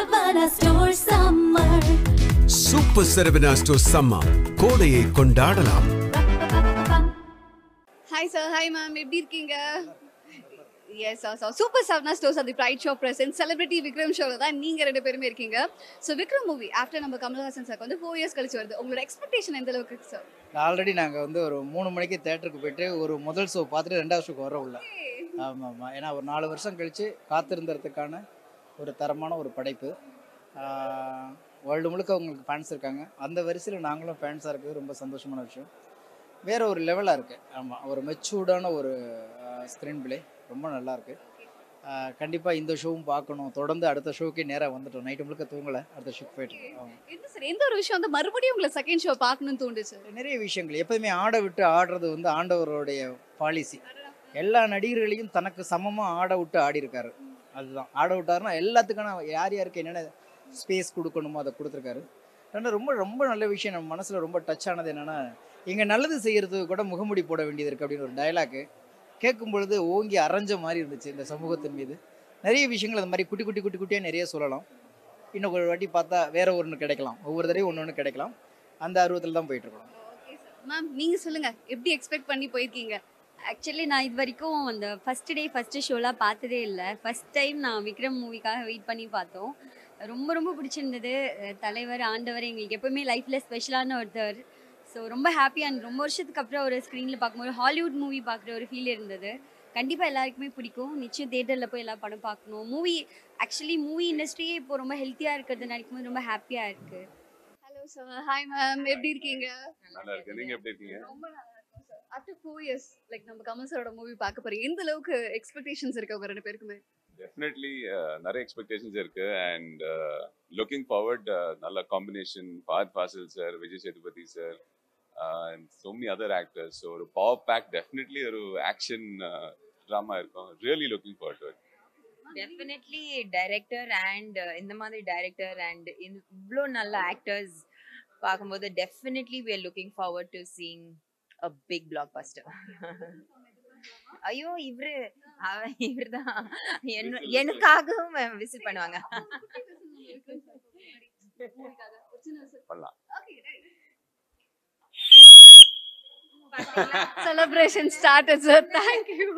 Saravana Store Summer. Super Saravana store summer கோடையை கொண்டாடலாம். Hi sir hi ma'am எப்படி இருக்கீங்க? Yes sir sir super Saravana stores அது pride show present celebrity Vikram ஷோவில் தான் நீங்கள் ரெண்டு பேருமே இருக்கீங்க. ஸோ விக்ரம் மூவி ஆஃப்டர் நம்ம கமல்ஹாசன் சார் வந்து ஃபோர் இயர்ஸ் கழிச்சு வருது. உங்களோட எக்ஸ்பெக்டேஷன் எந்த அளவுக்கு இருக்கு சார் ஆல்ரெடி நாங்கள் வந்து ஒரு மூணு மணிக்கு தேட்டருக்கு போயிட்டு ஒரு முதல் ஷோ பார்த்துட்டு ரெண்டாவது ஷோக்கு வர உள்ள. ஆமாம் ஆமாம் ஏன்னா ஒரு நாலு வருஷம் கழித்து காத்திருந்ததுக்கான ஒரு தரமான ஒரு படைப்பு. வேர்ல்டு முழுக்க உங்களுக்கு ஃபேன்ஸ் இருக்காங்க. அந்த வரிசையில் நாங்களும் ஃபேன்ஸாக இருக்கிறது ரொம்ப சந்தோஷமான விஷயம். வேறு ஒரு லெவலாக இருக்குது ஆமாம் ஒரு மெச்சூர்டான ஒரு ஸ்க்ரீன் பிளே ரொம்ப நல்லா இருக்கு. கண்டிப்பாக இந்த ஷோவும் பார்க்கணும். தொடர்ந்து அடுத்த ஷோக்கே நேராக வந்துட்டோம். நைட்டு முழுக்க தூங்கலை. அடுத்த ஷோக்கு போயிட்டு எந்த சார் எந்த ஒரு விஷயம் வந்து மறுபடியும் உங்களை செகண்ட் ஷோ பார்க்கணும்னு தோணுச்சு? நிறைய விஷயங்கள். எப்போதுமே ஆட விட்டு ஆடுறது வந்து ஆண்டவருடைய பாலிசி எல்லா நடிகர்களையும் தனக்கு சமமாக ஆட விட்டு ஆடி இருக்காரு அதுதான். ஆட விட்டாருன்னா எல்லாத்துக்கான யார் யாருக்கு என்னென்ன ஸ்பேஸ் கொடுக்கணுமோ அதை கொடுத்துருக்காரு. ஆனால் ரொம்ப ரொம்ப நல்ல விஷயம் நம்ம மனசில் ரொம்ப டச் ஆனது என்னென்னா இங்கே நல்லது செய்கிறதுக்கு கூட முகமுடி போட வேண்டியது இருக்குது அப்படின்னு ஒரு டயலாக்கு கேட்கும் பொழுது ஓங்கி அரைஞ்ச மாதிரி இருந்துச்சு இந்த சமூகத்தின் மீது. நிறைய விஷயங்கள் அது மாதிரி குட்டி குட்டி குட்டி குட்டியாக நிறைய சொல்லலாம். இன்னும் ஒரு வாட்டி பார்த்தா வேற ஒன்று கிடைக்கலாம். ஒவ்வொரு தடவையும் ஒன்று ஒன்று கிடைக்கலாம். அந்த ஆர்வத்தில் தான் போயிட்டு இருக்கோம். மேம் நீங்கள் சொல்லுங்கள் எப்படி எக்ஸ்பெக்ட் பண்ணி போயிருக்கீங்க? ஆக்சுவலி நான் இது வரைக்கும் அந்த ஃபர்ஸ்ட் டே ஃபர்ஸ்ட் ஷோலாம் பார்த்ததே இல்லை. ஃபர்ஸ்ட் டைம் நான் விக்ரம் மூவிக்காக வெயிட் பண்ணி பார்த்தோம். ரொம்ப ரொம்ப பிடிச்சிருந்தது. தலைவர் ஆண்டவர் எங்களுக்கு எப்பவுமே லைஃப்பில் ஸ்பெஷலான ஒருத்தர். ஸோ ரொம்ப ஹாப்பி அண்ட் ரொம்ப வருஷத்துக்கு அப்புறம் ஒரு ஸ்க்ரீனில் பார்க்கும்போது ஹாலிவுட் மூவி பார்க்குற ஒரு ஃபீல் இருந்தது. கண்டிப்பாக எல்லாருக்குமே பிடிக்கும். நிச்சயம் தேட்டரில் போய் எல்லா படம் பார்க்கணும். மூவி ஆக்சுவலி மூவி இண்டஸ்ட்ரியே இப்போ ரொம்ப ஹெல்த்தியாக இருக்கிறது நினைக்கும் போது ரொம்ப ஹாப்பியாக இருக்குது ஹலோ சார் ஹாய் மேம் எப்படி இருக்கீங்க? நல்லா இருக்கு நீங்க எப்படி இருக்கீங்க? ரொம்ப நல்லா ஆஃப்டர் ஃபோர் இயர்ஸ் லைக் நம்ம கமல் சாரோட மூவி பார்க்க போறோம். எந்த அளவுக்கு எக்ஸ்பெக்டேஷன்ஸ் இருக்கு உங்க ரெண்டு பேருக்குமே? டெஃபினெட்லி நிறைய எக்ஸ்பெக்டேஷன்ஸ் இருக்கு. அண்ட் லுக்கிங் ஃபார்வர்ட் நல்ல combination both Faasil sir Vijay Sethupathi sir so many other actors so ஒரு பவர் பேக் டெஃபினெட்லி ஒரு ஆக்ஷன் ட்ராமா இருக்கும். Really looking forward definitely director and இந்த மாதிரி டைரக்டர் அண்ட் இவ்வளோ நல்ல ஆக்டர்ஸ் பார்க்கும்போது definitely we are looking forward to seeing a big blockbuster ஐயோ இவரு. அவ- இவர்தான். என்ன- எனக்காகவும் விசிட் பண்ணுவாங்க. Celebration started sir thank you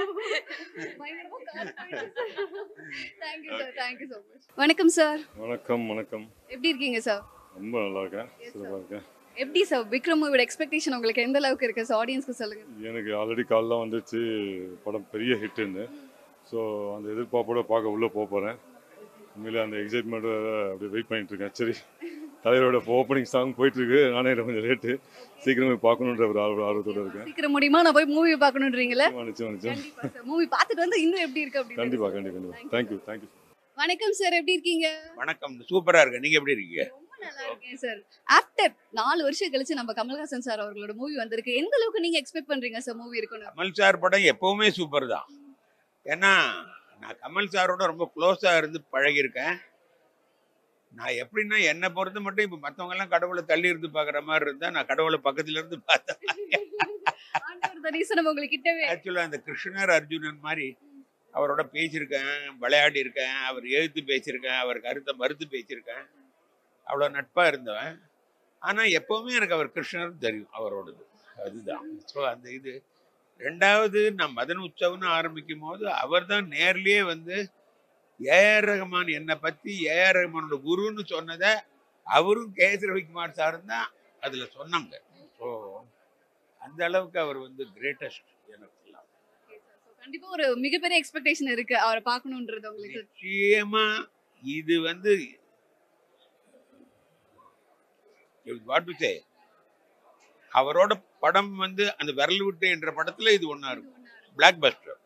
thank you sir thank you so much. வணக்கம் சார் வணக்கம் வணக்கம். எப்படி இருக்கீங்க சார் ரொம்ப நல்லா இருக்கேன். சிறப்பாக இருக்கேன். எப்படி சார் விக்ரம் மூவியோட எக்ஸ்பெக்டேஷன் உங்களுக்கு எந்த அளவுக்கு இருக்கு? சார் ஆடியன்ஸ்க்கு சொல்லுங்க. எனக்கு ஆல்ரெடி காலைல வந்துச்சு. படம் பெரிய ஹிட்டுன்னு ஸோ அந்த எதிர்பார்ப்போட பார்க்க உள்ளே போக போகிறேன் உண்மையிலே அந்த எக்ஸைட்மெண்ட்டோட அப்படியே வெயிட் பண்ணிட்டு இருக்கேன். சரி தலைவரோட ஓப்பனிங் சாங் போயிட்டு இருக்கு நானே கொஞ்சம் லேட்டு சீக்கிரமே பார்க்கணுன்ற ஒரு ஆர்வ ஆர்வத்தோட இருக்கேன். சீக்கிரம் முடியுமா? நான் போய் மூவி பார்க்கணுன்றீங்களா? நிச்சயம் நிச்சயம் கண்டிப்பா சார் மூவி பார்த்துட்டு வந்து இன்னும் எப்படி இருக்கு அப்படின்னு கண்டிப்பாக கண்டிப்பாக கண்டிப்பாக தேங்க்யூ தேங்க்யூ வணக்கம் சார் எப்படி இருக்கீங்க? வணக்கம். சூப்பரா இருக்கு. நீங்க எப்படி இருக்கீங்க? நல்லா இருக்கேன் சார் ஆஃப்டர் நாலு வருஷம் கழிச்சு நம்ம கமல்ஹாசன் சார் அவர்களோட மூவி வந்திருக்கு. எந்த அளவுக்கு நீங்க எக்ஸ்பெக்ட் பண்றீங்க சார் மூவி இருக்கணும் கமல் சார் படம் எப்பவுமே சூப்பர் தான். ஏன்னா நான் கமல் சாரோட ரொம்ப க்ளோஸா இருந்து பழகியிருக்கேன். நான் எப்படின்னா என்னை பொறுத்த மட்டும் இப்போ மற்றவங்க எல்லாம் கடவுளை தள்ளி இருந்து பார்க்குற மாதிரி இருந்தா நான் கடவுளை பக்கத்துல இருந்து பார்த்தேன் ஆக்சுவலாக அந்த கிருஷ்ணர் அர்ஜுனன் மாதிரி அவரோட பேசியிருக்கேன் விளையாடி இருக்கேன் அவர் எழுத்து பேசியிருக்கேன் அவர் கருத்தை மறுத்து பேசியிருக்கேன். அவ்வளோ நட்பாக இருந்தவன். ஆனால் எப்போவுமே எனக்கு அவர் கிருஷ்ணர் தெரியும் அவரோடது. அதுதான். ஸோ அந்த இது ரெண்டாவது நான் மதன் உற்சவம்னு ஆரம்பிக்கும் போது அவர் தான் நேர்லயே வந்து ஏஆர் ரஹ்மான் என்னை பற்றி ஏஆர் ரஹ்மானோட குருன்னு சொன்னதை அவரும் கே எஸ் ரவிக்குமார் சாரும் தான் அதில் சொன்னாங்க. ஸோ அந்த அளவுக்கு அவர் வந்து கிரேட்டஸ்ட் எனக்கு கண்டிப்பா ஒரு மிகப்பெரிய எக்ஸ்பெக்டேஷன் இருக்கு அவரை பார்க்கணுன்றது உங்களுக்கு. நிச்சயமா இது வந்து வாட் டு சே அவரோட படம் வந்து அந்த விரல் விட்டு என்ற படத்துல இது ஒண்ணா இருக்கும். Blockbuster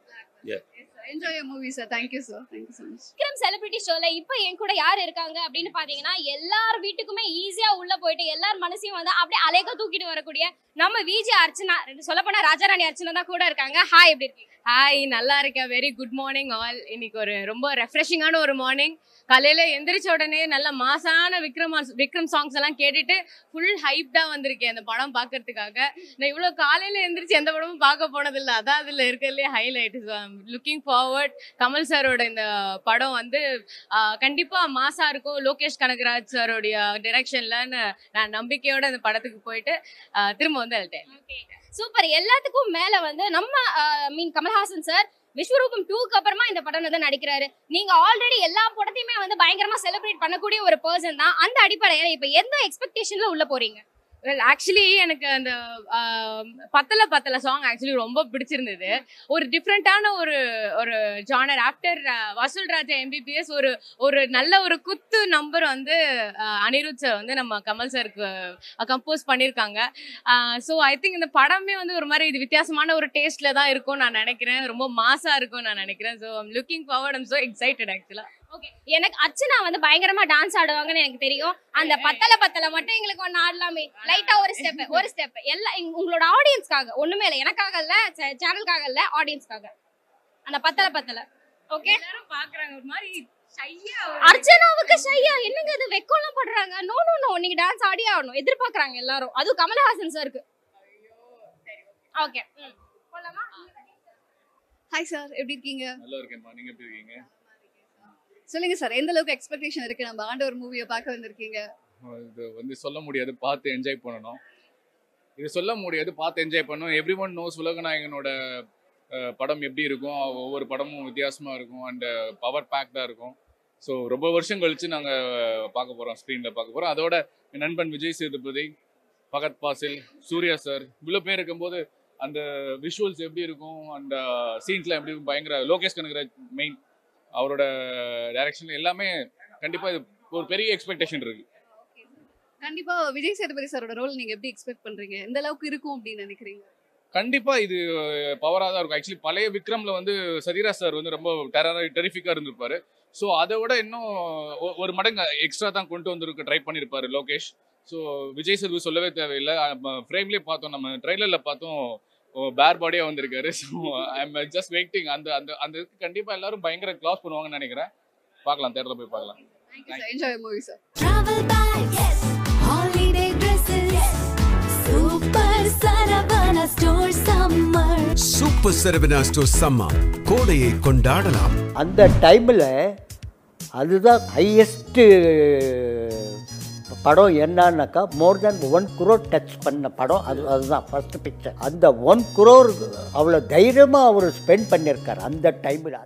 enjoy movie sir thank you sir thank you so much Vikram celebrity ஷோல இப்போ என் கூட யார் இருக்காங்க அப்படின்னு பாத்தீங்கன்னா எல்லார் வீட்டுக்குமே ஈஸியா உள்ள போயிட்டு எல்லார் மனசையும் வந்து அப்படியே அலைக தூக்கிட்டு வரக்கூடிய நம்ம விஜி அர்ச்சனா சொல்ல போனா ராஜாராணி அர்ச்சனா தான் கூட இருக்காங்க. ஹாய் எப்படி இருக்கீங்க? ஹாய் நல்லா இருக்கேன். வெரி குட் மார்னிங் ஆல் இன்னைக்கு ஒரு ரொம்ப ரெஃப்ரெஷிங்கான ஒரு மார்னிங் காலையில எந்திரிச்ச உடனே நல்ல மாசான விக்ரம் விக்ரம் சாங்ஸ் எல்லாம் கேட்டுட்டு ஃபுல் ஹைப்டா வந்திருக்கேன் அந்த படம் பார்க்கறதுக்காக நான் இவ்வளோ காலையில எந்திரிச்சு எந்த படமும் பார்க்க போனதில்லை. அதான் அதுல இருக்கிறதுலே highlight looking for forward Kamal சாரோட இந்த படம் வந்து கண்டிப்பாக கண்டிப்பா மாசா இருக்கும் லோகேஷ் கனகராஜ் சாரோடைய டிரெக்ஷன்லன்னு நான் நம்பிக்கையோட அந்த படத்துக்கு போயிட்டு திரும்ப வந்து அழுட்டேன் சூப்பர் எல்லாத்துக்கும் மேல வந்து நம்ம மீன் கமல்ஹாசன் சார் விஸ்வரூபம் டூக்கு அப்புறமா இந்த படம் வந்து நடிக்கிறாரு. நீங்க ஆல்ரெடி எல்லா படத்தையுமே வந்து பயங்கரமா செலிப்ரேட் பண்ணக்கூடிய ஒரு பர்சன் தான். அந்த அடிப்படையில இப்ப எந்த எக்ஸ்பெக்டேஷன்ல உள்ள போறீங்க? வெல் ஆக்சுவலி எனக்கு அந்த பத்தல பத்தல சாங் ஆக்சுவலி ரொம்ப பிடிச்சிருந்தது. ஒரு டிஃப்ரெண்ட்டான ஒரு ஒரு ஜானர் ஆஃப்டர் வசூல் ராஜா எம்பிபிஎஸ் ஒரு ஒரு நல்ல ஒரு குத்து நம்பர் வந்து அனிருத் சார் வந்து நம்ம கமல் சாருக்கு கம்போஸ் பண்ணியிருக்காங்க ஸோ ஐ திங்க் இந்த படமே வந்து ஒரு மாதிரி இது வித்தியாசமான ஒரு டேஸ்ட்ல தான் இருக்கும் நான் நினைக்கிறேன். ரொம்ப மாசா இருக்கும் நான் நினைக்கிறேன். So I'm looking forward I'm so excited ஆக்சுவலாக எனக்கு அர்ச்சனா வந்து பயங்கரமா டான்ஸ் ஆடுவாங்கன்னு எனக்கு தெரியும். அந்த பத்தல பத்தல மட்டும் எங்களுக்கு ஒன்னு ஆடலாமே. லைட்டா ஒரு ஸ்டெப் ஒரு ஸ்டெப் எல்லாம் உங்களோட ஆடியன்ஸ்க்காக ஒண்ணுமே இல்லை எனக்காக இல்ல சேனலுக்காக இல்ல ஆடியன்ஸ்க்காக அந்த பத்தல பத்தல. ஓகே எல்லாரும் பாக்குறாங்க. ஒரு மாதிரி அர்ச்சனாவுக்கு ஷையா என்னங்க இது? வெக்கம்லாம் படுறாங்க. நோ நோ நோ நீங்க டான்ஸ் ஆடியே ஆகணும். எதிர்பார்க்கறாங்க எல்லாரும். அதுவும் கமலஹாசன் சாருக்கு ஓகே ஹாய் சார் எப்படி இருக்கீங்க நல்லா இருக்கேன்மா நீங்க எப்படி இருக்கீங்க? சொல்லுங்க சார் எந்த அளவுக்கு எக்ஸ்பெக்டேஷன் இருக்கு? நம்ம ஆண்டவர் மூவியை பார்க்க வந்திருக்கீங்க? இது வந்து சொல்ல முடியாது பார்த்து என்ஜாய் பண்ணணும். இது சொல்ல முடியாது பார்த்து என்ஜாய் பண்ணணும். எவ்ரி ஒன் நோஸ் உலகநாயகனோட படம் எப்படி இருக்கும்? ஒவ்வொரு படமும் வித்தியாசமாக இருக்கும் அண்ட் பவர் பேக்டாக இருக்கும். ஸோ ரொம்ப வருஷம் கழித்து நாங்கள் பார்க்க போகிறோம் ஸ்க்ரீனில் பார்க்க போகிறோம் அதோட என் நண்பன் விஜய் சேதுபதி பகத் பாசில் சூர்யா சார் இவ்வளோ பேர் இருக்கும்போது அந்த விஷுவல்ஸ் எப்படி இருக்கும்? அந்த சீன்ஸ்லாம் எப்படி இருக்கும்? பயங்கர லோகேஷ் கனகராஜ் மெயின் அவரோட டைரக்ஷன் எல்லாமே கண்டிப்பாக இது ஒரு பெரிய எக்ஸ்பெக்டேஷன் இருக்கு. கண்டிப்பா விஜய் சேதுபதி சாரோட ரோல் நீங்க எப்படி எக்ஸ்பெக்ட் பண்றீங்க? எந்த அளவுக்கு இருக்கும் அப்படின்னு நினைக்கிறீங்க? கண்டிப்பா இது பவராக தான் இருக்கும். ஆக்சுவலி பழைய விக்ரம்ல வந்து சதீரா சார் வந்து ரொம்ப டெரரா டெரிஃபிக்கா இருந்திருப்பாரு. ஸோ அதை விட இன்னும் ஒரு மடங்கு எக்ஸ்ட்ரா தான் கொண்டு வந்திருக்க ட்ரை பண்ணியிருப்பாரு லோகேஷ். ஸோ விஜய் சேது சொல்லவே தேவையில்லை. ஃப்ரேம்லேயே பார்த்தோம். நம்ம ட்ரெய்லரில் பார்த்தோம். பேர் பாடியாக வந்திருக்காரு. ஸோ ஐம் ஜஸ்ட் வெயிட்டிங் அந்த அந்த அந்த இதுக்கு கண்டிப்பாக எல்லாரும் பயங்கர கிளாஸ் பண்ணுவாங்கன்னு நினைக்கிறேன். பார்க்கலாம் தேட்டரில் போய் பார்க்கலாம். Enjoy movie sir. Super Saravana store summer கோடையை கொண்டாடலாம். அந்த டைமில் அதுதான் ஹையஸ்ட்டு படம் என்னன்னாக்கா more than one crore touch பண்ண படம். அது அதுதான் ஃபர்ஸ்ட் பிக்சர் அந்த ஒன் குரோர் அவ்வளோ தைரியமாக அவர் ஸ்பெண்ட் பண்ணியிருக்கார் அந்த டைமில்